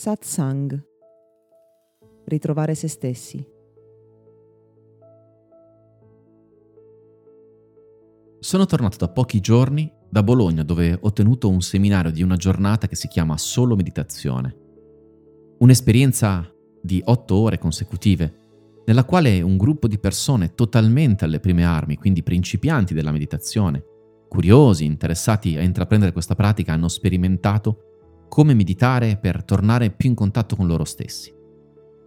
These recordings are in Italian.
Satsang. Ritrovare se stessi. Sono tornato da pochi giorni da Bologna dove ho tenuto un seminario di una giornata che si chiama Solo Meditazione. Un'esperienza di otto ore consecutive nella quale un gruppo di persone totalmente alle prime armi, quindi principianti della meditazione, curiosi, interessati a intraprendere questa pratica, hanno sperimentato come meditare per tornare più in contatto con loro stessi.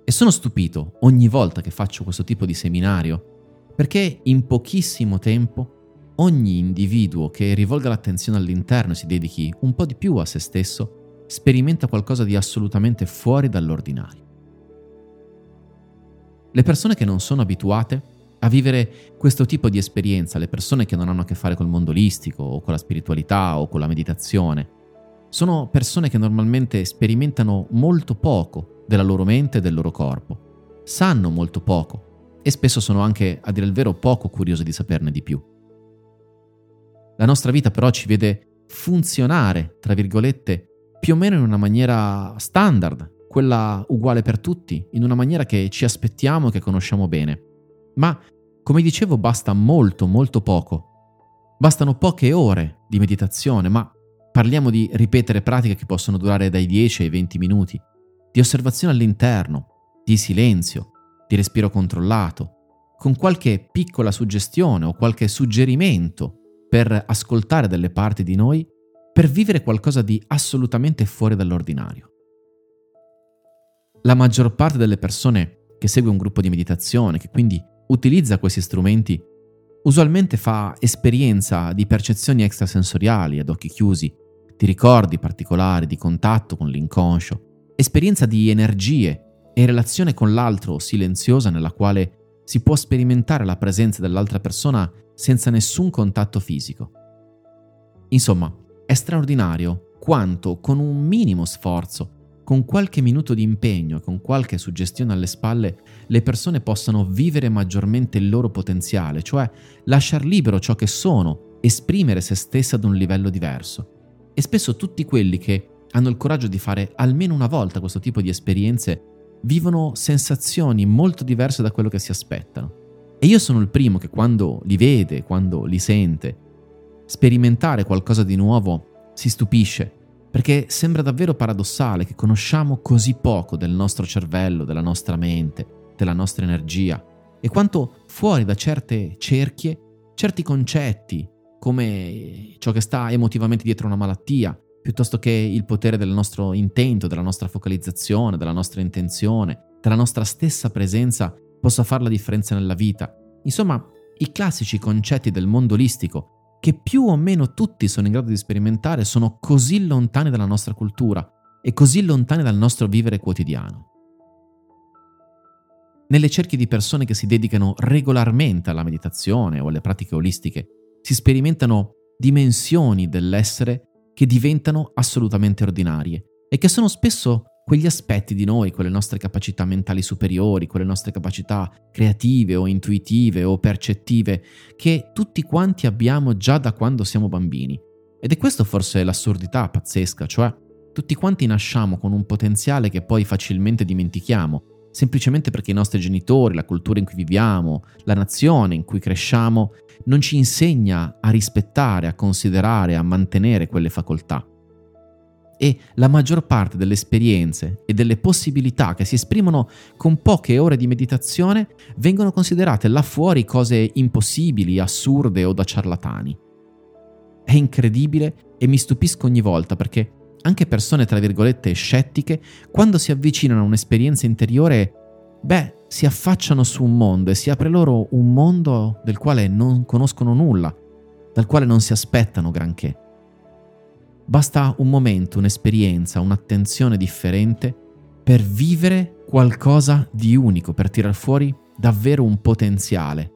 E sono stupito ogni volta che faccio questo tipo di seminario, perché in pochissimo tempo ogni individuo che rivolga l'attenzione all'interno e si dedichi un po' di più a se stesso, sperimenta qualcosa di assolutamente fuori dall'ordinario. Le persone che non sono abituate a vivere questo tipo di esperienza, le persone che non hanno a che fare col mondo olistico o con la spiritualità o con la meditazione, sono persone che normalmente sperimentano molto poco della loro mente e del loro corpo, sanno molto poco e spesso sono anche, a dire il vero, poco curiose di saperne di più. La nostra vita però ci vede funzionare, tra virgolette, più o meno in una maniera standard, quella uguale per tutti, in una maniera che ci aspettiamo e che conosciamo bene. Ma, come dicevo, basta molto, molto poco. Bastano poche ore di meditazione, ma parliamo di ripetere pratiche che possono durare dai 10 ai 20 minuti, di osservazione all'interno, di silenzio, di respiro controllato, con qualche piccola suggestione o qualche suggerimento per ascoltare delle parti di noi, per vivere qualcosa di assolutamente fuori dall'ordinario. La maggior parte delle persone che segue un gruppo di meditazione, che quindi utilizza questi strumenti, usualmente fa esperienza di percezioni extrasensoriali ad occhi chiusi, di ricordi particolari, di contatto con l'inconscio, esperienza di energie e relazione con l'altro silenziosa nella quale si può sperimentare la presenza dell'altra persona senza nessun contatto fisico. Insomma, è straordinario quanto con un minimo sforzo con qualche minuto di impegno e con qualche suggestione alle spalle, le persone possano vivere maggiormente il loro potenziale, cioè lasciar libero ciò che sono, esprimere se stesse ad un livello diverso. E spesso tutti quelli che hanno il coraggio di fare almeno una volta questo tipo di esperienze vivono sensazioni molto diverse da quello che si aspettano. E io sono il primo che quando li vede, quando li sente, sperimentare qualcosa di nuovo si stupisce perché sembra davvero paradossale che conosciamo così poco del nostro cervello, della nostra mente, della nostra energia e quanto fuori da certe cerchie, certi concetti, come ciò che sta emotivamente dietro una malattia, piuttosto che il potere del nostro intento, della nostra focalizzazione, della nostra intenzione, della nostra stessa presenza, possa fare la differenza nella vita. Insomma, i classici concetti del mondo olistico che più o meno tutti sono in grado di sperimentare sono così lontani dalla nostra cultura e così lontani dal nostro vivere quotidiano. Nelle cerchie di persone che si dedicano regolarmente alla meditazione o alle pratiche olistiche, si sperimentano dimensioni dell'essere che diventano assolutamente ordinarie e che sono spesso quegli aspetti di noi, quelle nostre capacità mentali superiori, quelle nostre capacità creative o intuitive o percettive, che tutti quanti abbiamo già da quando siamo bambini. Ed è questo forse l'assurdità pazzesca, cioè tutti quanti nasciamo con un potenziale che poi facilmente dimentichiamo, semplicemente perché i nostri genitori, la cultura in cui viviamo, la nazione in cui cresciamo, non ci insegna a rispettare, a considerare, a mantenere quelle facoltà e la maggior parte delle esperienze e delle possibilità che si esprimono con poche ore di meditazione vengono considerate là fuori cose impossibili, assurde o da ciarlatani. È incredibile e mi stupisco ogni volta perché anche persone tra virgolette scettiche, quando si avvicinano a un'esperienza interiore, beh, si affacciano su un mondo e si apre loro un mondo del quale non conoscono nulla, dal quale non si aspettano granché. Basta un momento, un'esperienza, un'attenzione differente per vivere qualcosa di unico, per tirar fuori davvero un potenziale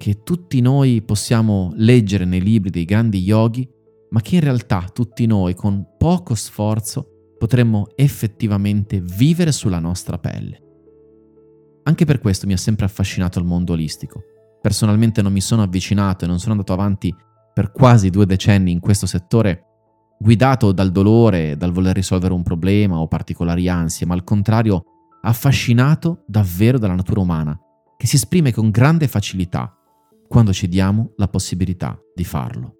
che tutti noi possiamo leggere nei libri dei grandi yogi, ma che in realtà tutti noi con poco sforzo potremmo effettivamente vivere sulla nostra pelle. Anche per questo mi ha sempre affascinato il mondo olistico. Personalmente non mi sono avvicinato e non sono andato avanti per quasi due decenni in questo settore guidato dal dolore, dal voler risolvere un problema o particolari ansie, ma al contrario affascinato davvero dalla natura umana, che si esprime con grande facilità quando ci diamo la possibilità di farlo.